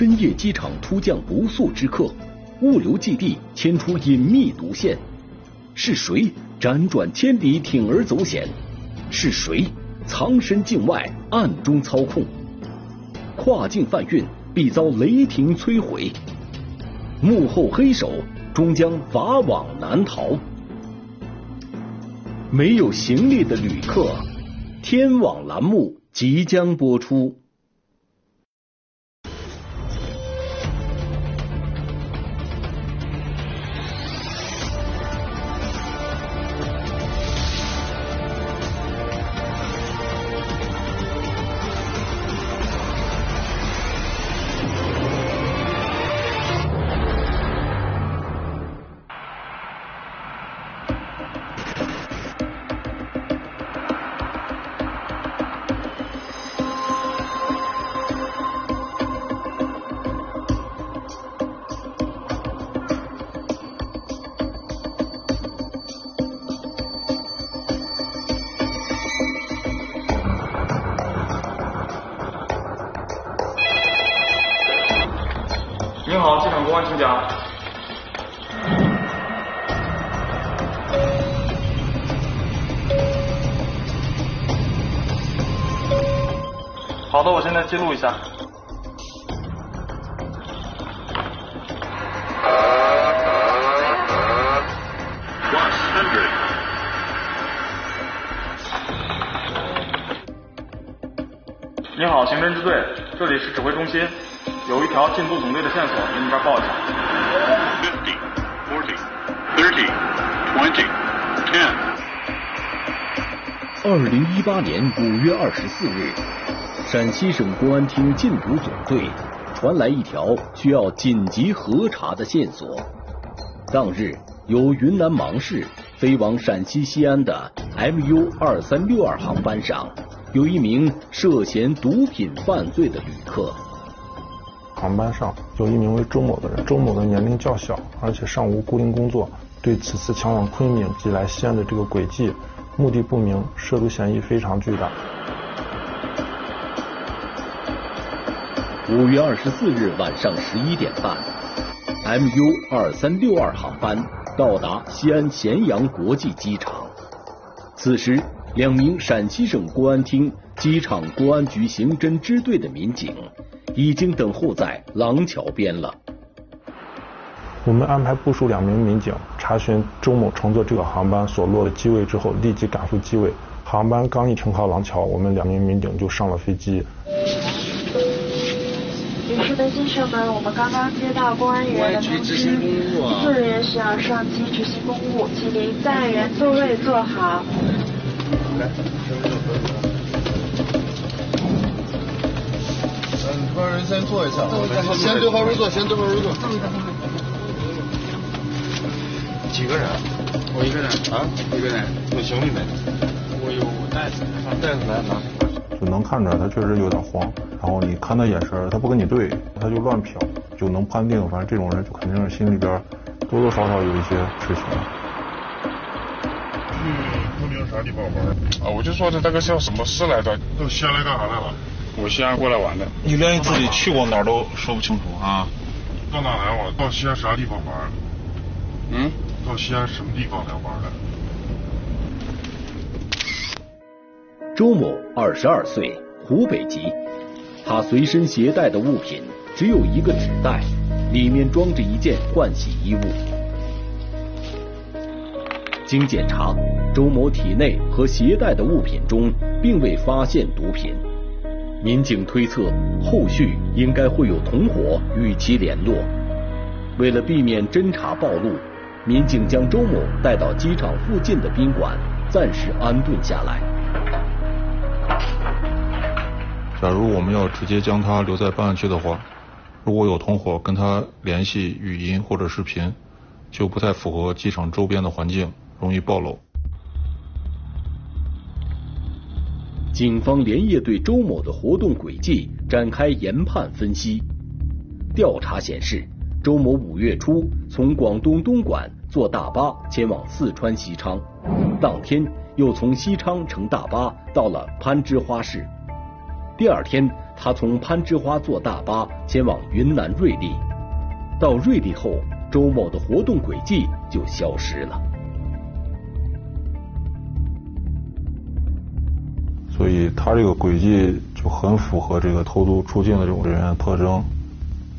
深夜机场突降不速之客，物流基地牵出隐秘毒线，是谁辗转千里铤而走险？是谁藏身境外暗中操控？跨境贩运必遭雷霆摧毁，幕后黑手终将法网难逃。没有行李的旅客，天网栏目即将播出。记录一下。你好，刑侦支队，这里是指挥中心，有一条禁毒总队的线索，您那边报一下。Fifty, forty, thirty, twenty, ten. 二零一八年五月二十四日，陕西省公安厅禁毒总队传来一条需要紧急核查的线索。当日，由云南芒市飞往陕西西安的 MU 二三六二航班上，有一名涉嫌毒品犯罪的旅客。航班上有一名为周某的人，周某的年龄较小，而且尚无固定工作，对此次前往昆明及来西安的这个轨迹目的不明，涉毒嫌疑非常巨大。五月二十四日晚上十一点半，MU 二三六二航班到达西安咸阳国际机场。此时，两名陕西省公安厅机场公安局刑侦支队的民警已经等候在廊桥边了。我们安排部署两名民警查询周某乘坐这个航班所落的机位之后，立即赶赴机位。航班刚一停靠廊桥，我们两名民警就上了飞机。先生们，我们刚刚接到公安员的通知，工作人员需要上机执行公务，请您在原座位坐好。嗯，帮人先坐一下，先对号入座，先对号入座。几个人？我一个人啊，一个人，有行李没？我有袋子，袋子来拿。就能看出来他确实有点慌，然后你看他眼神，他不跟你对，他就乱瞟，就能判定，反正这种人就肯定是心里边多多少少有一些事情。去，昆明啥地方玩？啊，我就说这大哥叫什么事来着？到西安来干啥来了？我西安过来玩的。你连你自己去过哪儿都说不清楚啊？到哪来玩？到西安啥地方玩？嗯？到西安什么地方来玩的？周某二十二岁，湖北籍。他随身携带的物品只有一个纸袋，里面装着一件换洗衣物。经检查，周某体内和携带的物品中并未发现毒品。民警推测，后续应该会有同伙与其联络。为了避免侦查暴露，民警将周某带到机场附近的宾馆，暂时安顿下来。假如我们要直接将他留在办案区的话，如果有同伙跟他联系语音或者视频，就不太符合机场周边的环境，容易暴露。警方连夜对周某的活动轨迹展开研判分析。调查显示，周某五月初从广东东莞坐大巴前往四川西昌，当天又从西昌乘大巴到了攀枝花市。第二天，他从攀枝花坐大巴前往云南瑞丽。到瑞丽后，周某的活动轨迹就消失了。所以他这个轨迹就很符合这个偷渡出境的这种人员特征，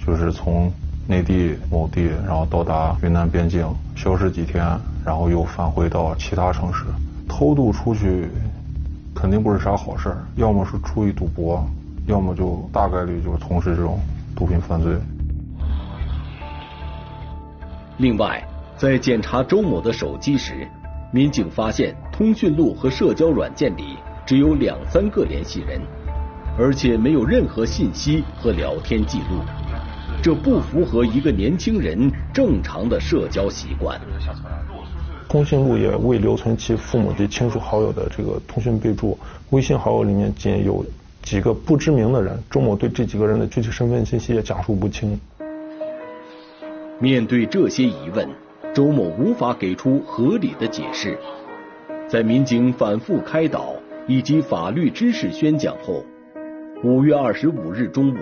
就是从内地某地，然后到达云南边境，消失几天，然后又返回到其他城市。偷渡出去肯定不是啥好事儿，要么是出于赌博，要么就大概率就是从事这种毒品犯罪。另外，在检查周某的手机时，民警发现通讯录和社交软件里只有两三个联系人，而且没有任何信息和聊天记录，这不符合一个年轻人正常的社交习惯。通讯录也未留存其父母及亲属好友的这个通讯备注，微信好友里面仅有几个不知名的人，周某对这几个人的具体身份信息也讲述不清。面对这些疑问，周某无法给出合理的解释。在民警反复开导以及法律知识宣讲后，五月二十五日中午，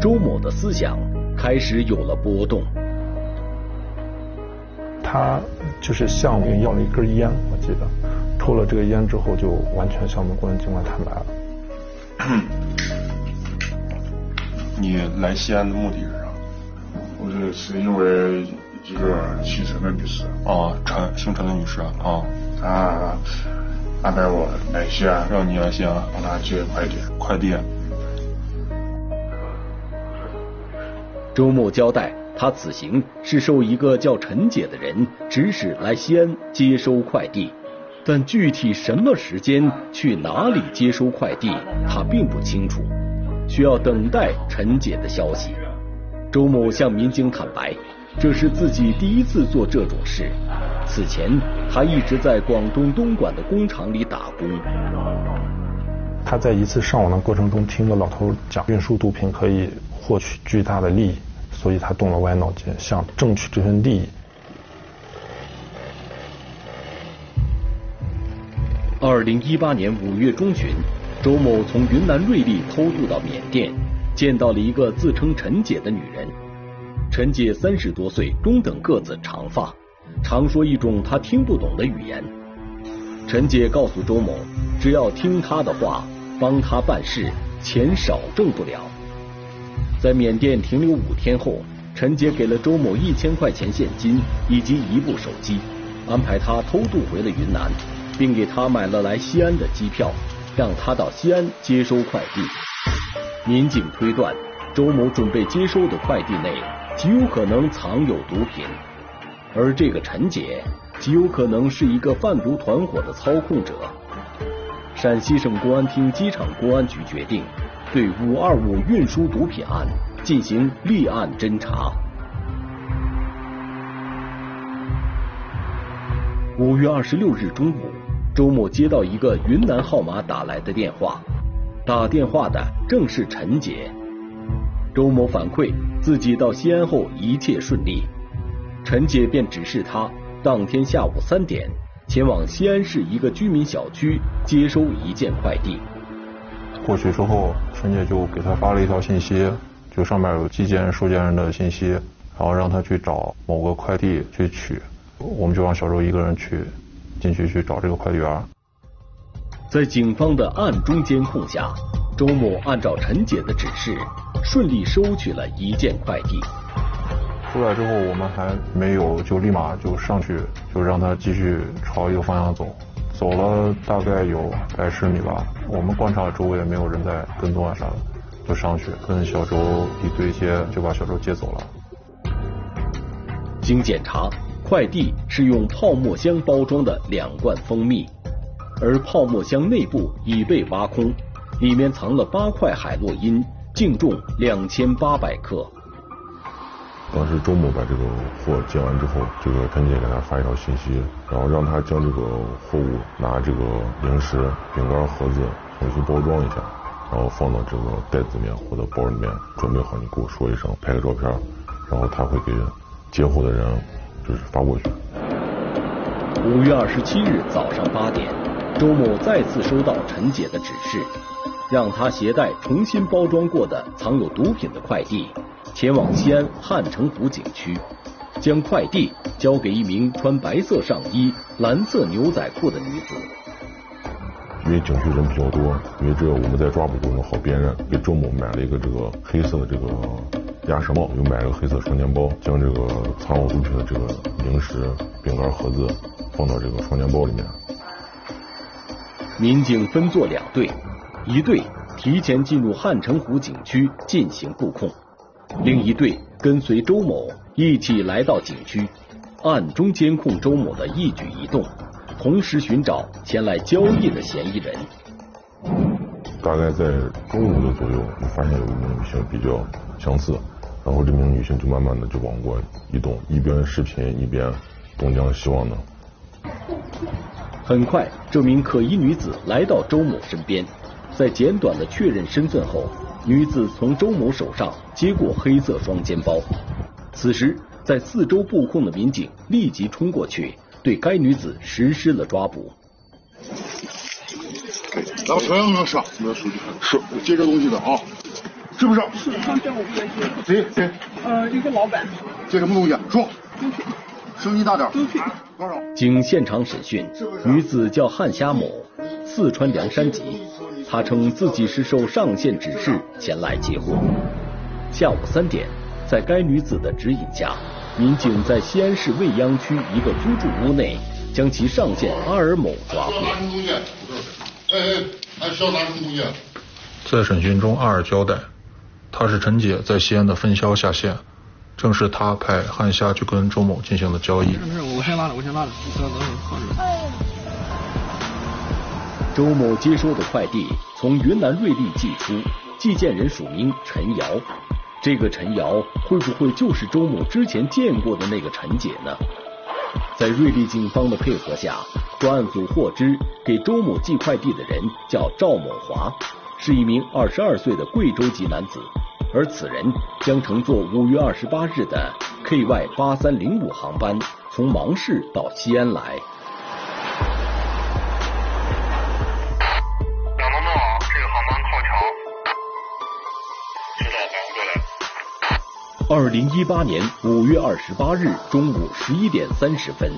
周某的思想开始有了波动。他就是向我们要了一根烟，我记得，抽了这个烟之后，就完全向我们公安机关坦白了。你来西安的目的是啥？我是是因为一个姓陈的女士。啊，陈姓陈的女士啊。她安排我来西安，让你来西安帮她接快递。快递。周某交代，他此行是受一个叫陈姐的人指使来西安接收快递，但具体什么时间去哪里接收快递，他并不清楚，需要等待陈姐的消息。周某向民警坦白，这是自己第一次做这种事。此前，他一直在广东东莞的工厂里打工。他在一次上网的过程中，听个老头讲运输毒品可以获取巨大的利益，所以他动了歪脑筋，想争取这份利益。二零一八年五月中旬，周某从云南瑞丽偷渡到缅甸。见到了一个自称陈姐的女人，陈姐三十多岁，中等个子，长发，常说一种他听不懂的语言。陈姐告诉周某，只要听她的话，帮她办事，钱少挣不了。在缅甸停留五天后，陈杰给了周某一千块钱现金以及一部手机，安排他偷渡回了云南，并给他买了来西安的机票，让他到西安接收快递。民警推断，周某准备接收的快递内极有可能藏有毒品，而这个陈杰极有可能是一个贩毒团伙的操控者。陕西省公安厅机场公安局决定对“五二五”运输毒品案进行立案侦查。五月二十六日中午，周某接到一个云南号码打来的电话。打电话的正是陈姐。周某反馈自己到西安后一切顺利，陈姐便指示他当天下午三点前往西安市一个居民小区接收一件快递。过去之后，陈姐就给他发了一条信息，就上面有寄件人、收件人的信息，然后让他去找某个快递去取。我们就让小周一个人去进去去找这个快递员。在警方的暗中监控下，周某按照陈姐的指示，顺利收取了一件快递。出来之后，我们还没有就立马就上去，就让他继续朝一个方向走。走了大概有百十米吧，我们观察周围也没有人在跟踪啊啥的，就上去跟小周一对接，就把小周接走了。经检查，快递是用泡沫箱包装的两罐蜂蜜。而泡沫箱内部已被挖空，里面藏了八块海洛因，净重两千八百克。当时周某把这个货接完之后，这个陈姐给他发一条信息，然后让他将这个货物拿这个零食、饼干盒子重新包装一下，然后放到这个袋子里面或者包里面，准备好你给我说一声，拍个照片，然后他会给接货的人就是发过去。五月二十七日早上八点。周某再次收到陈姐的指示，让他携带重新包装过的藏有毒品的快递，前往西安汉城湖景区，将快递交给一名穿白色上衣、蓝色牛仔裤的女子。因为景区人比较多，因为这个我们在抓捕过程中好辨认，给周某买了一个这个黑色的这个鸭舌帽，又买了个黑色双肩包，将这个藏好毒品的这个零食、饼干盒子放到这个双肩包里面。民警分作两队，一队提前进入汉城湖景区进行布控，另一队跟随周某一起来到景区，暗中监控周某的一举一动。同时寻找前来交易的嫌疑人。大概在中午的左右，我发现有一名女性比较相似，然后这名女性就慢慢的就往过移动，一边视频一边东张西望的。很快，这名可疑女子来到周某身边，在简短的确认身份后，女子从周某手上接过黑色双肩包。此时，在四周布控的民警立即冲过去。对该女子实施了抓捕。咱们车上没有摄，没有手机，是接这东西的啊，是不是？是，刚才我不接。谁谁？呃，一个老板。接什么东西？说。声音大点。多少？经现场审讯，女子叫汉虾某，四川凉山籍。她称自己是受上线指示前来接货。下午三点，在该女子的指引下。民警在西安市未央区一个租住屋内，将其上线阿尔某抓获。哎哎，还需要拿什么东西？在审讯中，阿尔交代，他是陈姐在西安的分销下线，正是他派汉夏去跟周某进行的交易。没事，我先拉着，我先拉着，你不要等放着。周某接收的快递从云南瑞丽寄出，寄件人署名陈瑶。这个陈瑶会不会就是周某之前见过的那个陈姐呢？在瑞丽警方的配合下，专案组获知给周某寄快递的人叫赵某华，是一名二十二岁的贵州籍男子，而此人将乘坐五月二十八日的 KY 八三零五航班从芒市到西安来。二零一八年五月二十八日中午十一点三十分，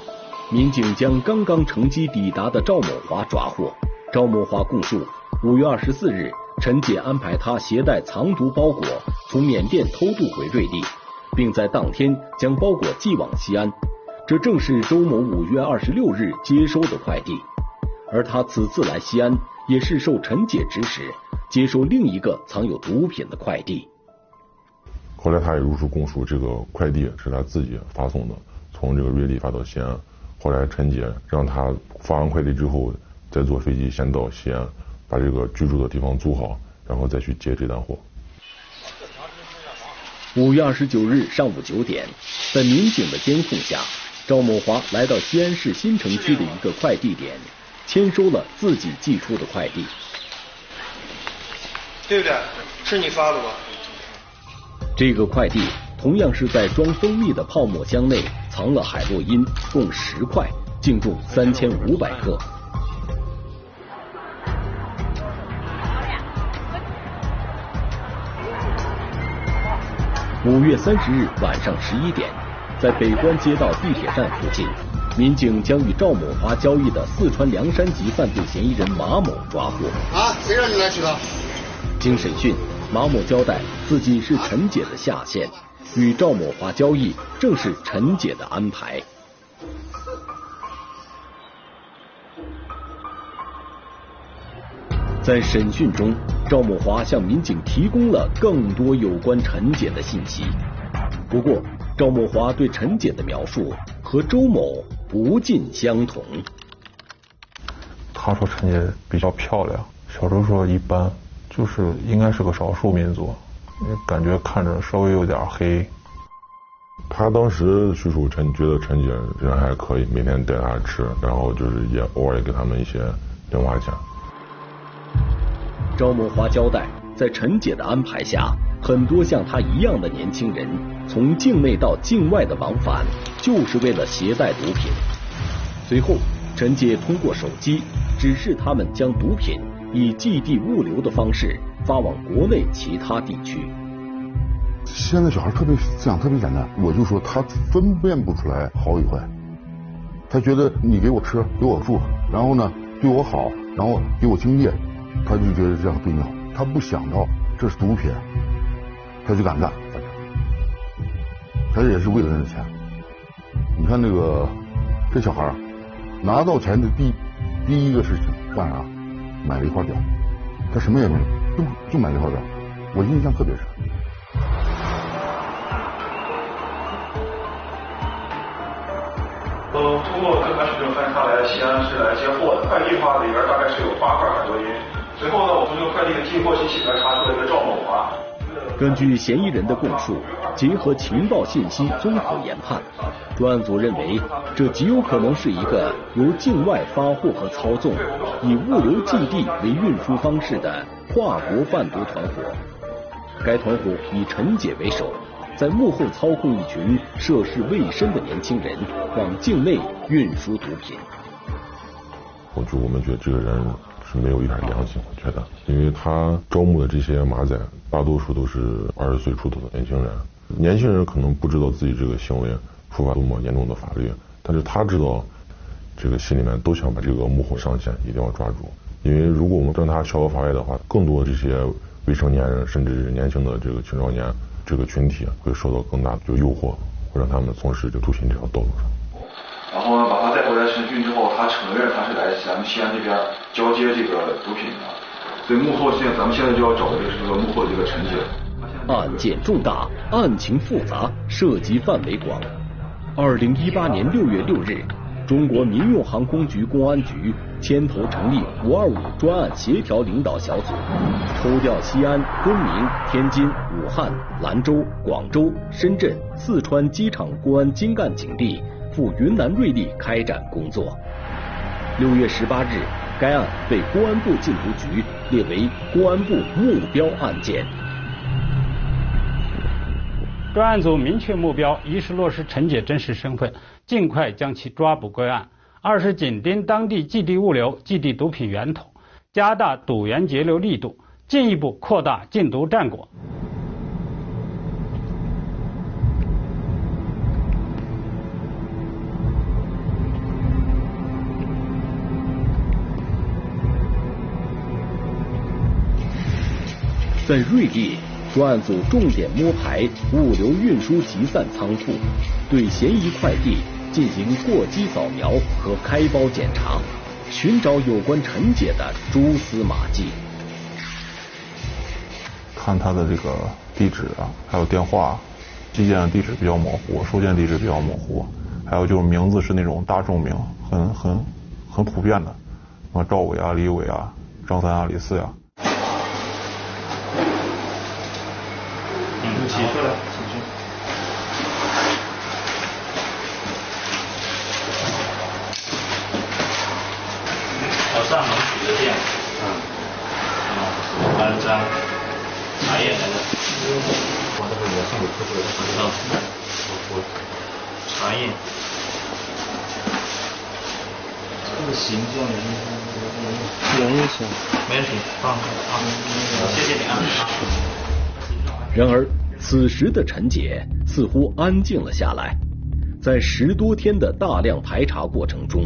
民警将刚刚乘机抵达的赵某华抓获。赵某华供述，五月二十四日，陈姐安排他携带藏毒包裹从缅甸偷渡回瑞丽，并在当天将包裹寄往西安。这正是周某五月二十六日接收的快递。而他此次来西安，也是受陈姐指使接收另一个藏有毒品的快递。后来他也如实供述，这个快递是他自己发送的，从这个瑞丽发到西安。后来陈杰让他发完快递之后，再坐飞机先到西安，把这个居住的地方租好，然后再去接这单货。五月二十九日上午九点，在民警的监控下，赵某华来到西安市新城区的一个快递点，签收了自己寄出的快递。对不对？是你发的吧？这个快递同样是在装蜂蜜的泡沫箱内藏了海洛因，共十块，净重三千五百克。五月三十日晚上十一点，在北关街道地铁站附近，民警将与赵某华交易的四川凉山籍犯罪嫌疑人马某抓获。啊，谁让你来取的？经审讯。马某交代自己是陈姐的下线，与赵某华交易正是陈姐的安排。在审讯中，赵某华向民警提供了更多有关陈姐的信息。不过，赵某华对陈姐的描述和周某不尽相同。他说陈姐比较漂亮，小周说一般。就是应该是个少数民族，感觉看着稍微有点黑。他当时叙述陈觉得陈姐人还可以，每天带他吃，然后就是也偶尔也给他们一些零花钱。赵某华交代，在陈姐的安排下，很多像他一样的年轻人从境内到境外的往返，就是为了携带毒品。随后，陈姐通过手机指示他们将毒品。以寄递物流的方式发往国内其他地区。现在小孩特别思想特别简单，我就说他分辨不出来好与坏，他觉得你给我吃给我住，然后呢对我好，然后给我经济，他就觉得这样对你好，他不想到这是毒品，他就敢干，他也是为了那钱。你看那个这小孩拿到钱的第第一个事情干啥？买了一块表，他什么也没有，就就买了一块表，我印象特别深。呃，通过跟团取证发现，他来西安是来接货的，快递的话里边大概是有八块海洛因。随后呢，我们用快递的进货信息来查出了一个赵某华。根据嫌疑人的供述，结合情报信息综合研判，专案组认为这极有可能是一个由境外发货和操纵，以物流寄递为运输方式的跨国贩毒团伙。该团伙以陈姐为首。在幕后操控一群涉世未深的年轻人，往境内运输毒品。我就我们觉得这个人是没有一点良心，我觉得，因为他招募的这些马仔，大多数都是二十岁出头的年轻人。年轻人可能不知道自己这个行为触犯多么严重的法律，但是他知道，这个心里面都想把这个幕后上线一定要抓住。因为如果我们让他逍遥法外的话，更多这些未成年人，甚至是年轻的这个青少年。这个群体会受到更大的就诱惑，会让他们从事这毒品这条道路上。然后，来审讯之后，他承认他是来咱们西安这边交接这个毒品的。所以幕后现在咱们现在就要找的就是这个幕后的这个陈姐。案件重大，案情复杂，涉及范围广。二零一八年六月六日。中国民用航空局公安局牵头成立“五二五”专案协调领导小组，抽调西安、昆明、天津、武汉、兰州、广州、深圳、四川机场公安精干警力赴云南瑞丽开展工作。六月十八日，该案被公安部禁毒局列为公安部目标案件。专案组明确目标：一是落实陈姐真实身份。尽快将其抓捕归案。二是紧盯当地寄递物流、寄递毒品源头，加大堵源截流力度，进一步扩大禁毒战果。在瑞丽，专案组重点摸排物流运输集散仓库，对嫌疑快递。进行过机扫描和开包检查，寻找有关陈姐的蛛丝马迹。看他的这个地址啊，还有电话，寄件地址比较模糊，收件地址比较模糊，还有就是名字是那种大众名，很很很普遍的，什么赵伟啊、李伟啊、张三啊、李四呀。嗯，起出来。上门取的件，嗯，啊，单张，查验来的，我这个也是有特殊的，嗯，我我查验，这个形状有没有？有没问题，放啊，谢谢你啊。然而，此时的陈姐似乎安静了下来，在十多天的大量排查过程中。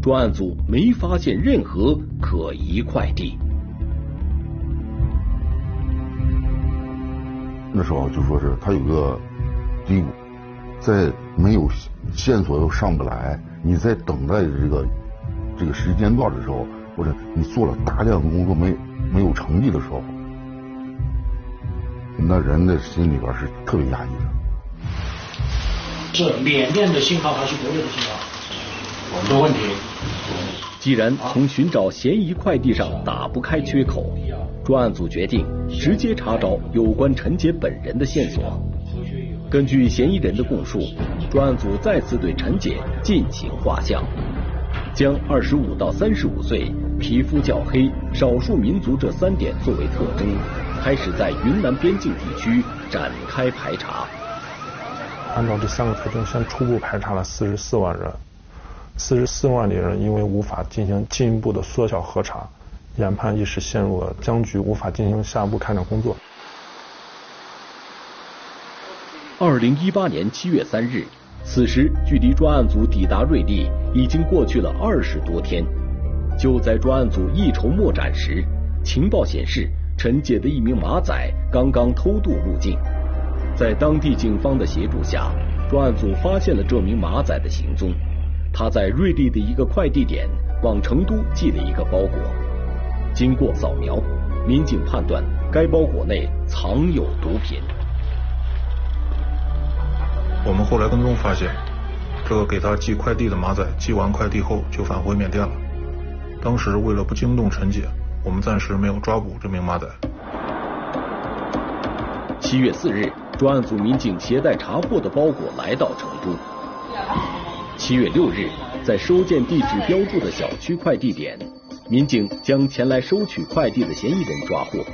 专案组没发现任何可疑快递。那时候就说是他有个低谷，在没有线索又上不来，你在等待这个这个时间段的时候，或者你做了大量的工作没没有成绩的时候，那人的心里边是特别压抑的。是缅甸的信号还是国内的信号？很多问题。既然从寻找嫌疑快递上打不开缺口，专案组决定直接查找有关陈杰本人的线索。根据嫌疑人的供述，专案组再次对陈杰进行画像，将二十五到三十五岁、皮肤较黑、少数民族这三点作为特征，开始在云南边境地区展开排查。按照这三个特征，先初步排查了四十四万人。四十四万里人因为无法进行进一步的缩小核查，研判一时陷入了僵局，无法进行下一步开展工作。二零一八年七月三日，此时距离专案组抵达瑞丽已经过去了二十多天。就在专案组一筹莫展时，情报显示陈姐的一名马仔刚刚偷渡入境。在当地警方的协助下，专案组发现了这名马仔的行踪。他在瑞丽的一个快递点往成都寄了一个包裹。经过扫描，民警判断该包裹内藏有毒品。我们后来跟踪发现，这个给他寄快递的马仔寄完快递后就返回缅甸了。当时为了不惊动陈姐，我们暂时没有抓捕这名马仔。七月四日，专案组民警携带查获的包裹来到成都。七月六日，在收件地址标注的小区快递点，民警将前来收取快递的嫌疑人抓获。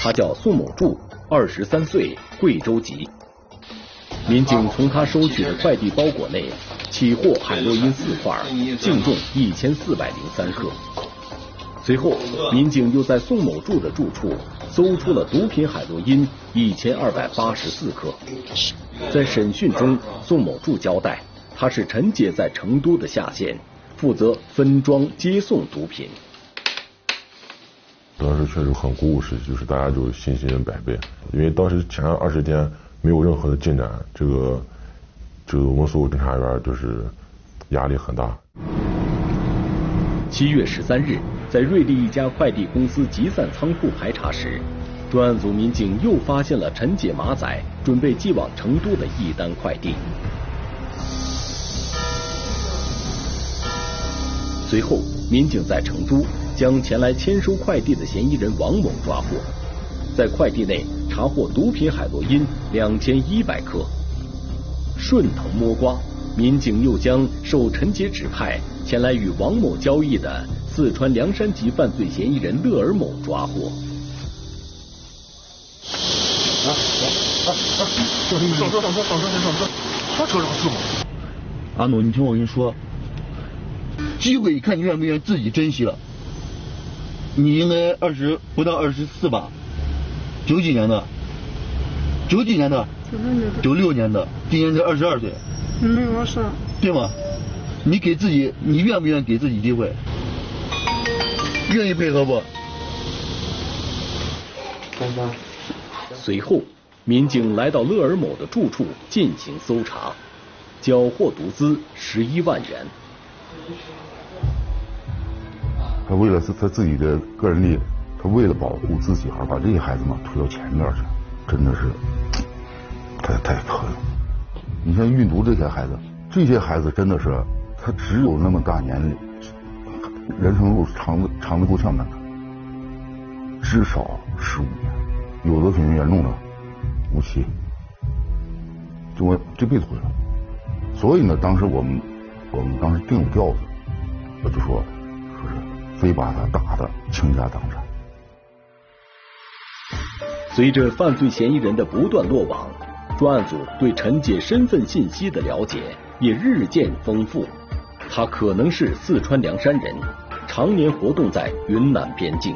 他叫宋某柱，二十三岁，贵州籍。民警从他收取的快递包裹内起获海洛因四块，净重一千四百零三克。随后，民警又在宋某柱的住处搜出了毒品海洛因一千二百八十四克。在审讯中，宋某柱交代，他是陈姐在成都的下线，负责分装接送毒品。当时确实很鼓舞士气，就是大家就信心百倍，因为当时前二十天没有任何的进展，这个，这个我们所有侦查员就是压力很大。七月十三日，在瑞丽一家快递公司集散仓库排查时，专案组民警又发现了陈姐马仔准备寄往成都的一单快递。随后，民警在成都将前来签收快递的嫌疑人王某抓获，在快递内查获毒品海洛因两千一百克。顺藤摸瓜，民警又将受陈杰指派前来与王某交易的四川凉山籍犯罪嫌疑人乐尔某抓获。啊啊啊！上车上车上车上车上车！他车上是吗？阿努，你听我跟你说。机会看你愿不愿意自己珍惜了。你应该二十不到二十四吧？九几年的？九几年的？九六年的。九六年的，今年才二十二岁。没有事。对吗？你给自己，你愿不愿意给自己机会？愿意配合不？随后，民警来到乐尔某的住处进行搜查，缴获毒资十一万元。他为了是他自己的个人利益，他为了保护自己而把这些孩子们推到前面去，真的是太太可恨。你像运毒这些孩子，这些孩子真的是他只有那么大年龄，人生路长的长的够呛的，至少十五年，有的可能严重的，无期，就我这辈子毁了。所以呢，当时我们我们当时定了调子，我就说说是。非把他打的倾家荡产。随着犯罪嫌疑人的不断落网，专案组对陈姐身份信息的了解也日渐丰富。她可能是四川凉山人，常年活动在云南边境。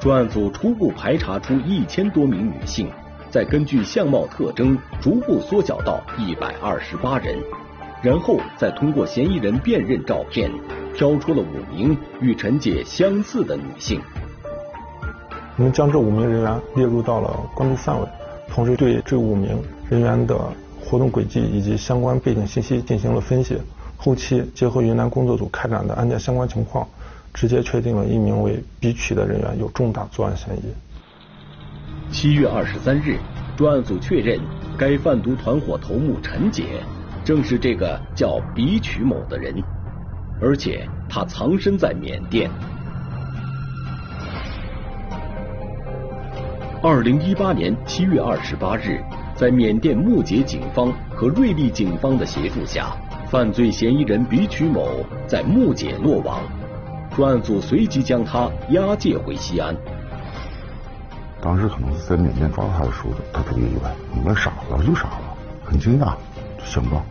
专案组初步排查出一千多名女性，再根据相貌特征逐步缩小到一百二十八人，然后再通过嫌疑人辨认照片。挑出了五名与陈姐相似的女性。我们将这五名人员列入到了关注范围，同时对这五名人员的活动轨迹以及相关背景信息进行了分析。后期结合云南工作组开展的案件相关情况，直接确定了一名为 B 区的人员有重大作案嫌疑。七月二十三日，专案组确认该贩毒团伙头目陈杰正是这个叫 B 曲某的人。而且他藏身在缅甸。二零一八年七月二十八日，在缅甸木杰警方和瑞丽警方的协助下，犯罪嫌疑人比曲某在木杰落网。专案组随即将他押解回西安。当时可能是在缅甸抓他的时候，他特别意外，你们傻了就傻了，很惊讶，想不到。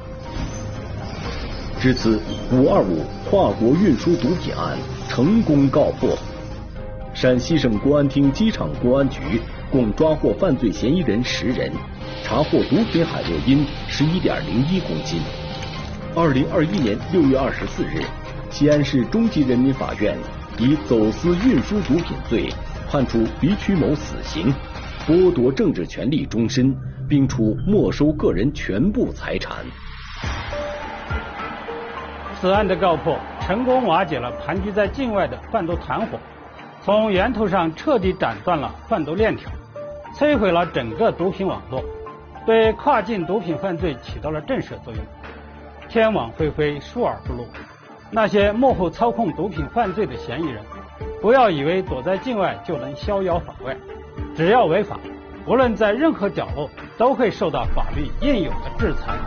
至此，五二五跨国运输毒品案成功告破。陕西省公安厅机场公安局共抓获犯罪嫌疑人十人，查获毒品海洛因十一点零一公斤。二零二一年六月二十四日，西安市中级人民法院以走私运输毒品罪判处黎曲某死刑，剥夺政治权利终身，并处没收个人全部财产。此案的告破，成功瓦解了盘踞在境外的贩毒团伙。从源头上彻底斩断了贩毒链条，摧毁了整个毒品网络，对跨境毒品犯罪起到了震慑作用。天网恢恢，疏而不漏。那些幕后操控毒品犯罪的嫌疑人，不要以为躲在境外就能逍遥法外，只要违法，无论在任何角落，都会受到法律应有的制裁。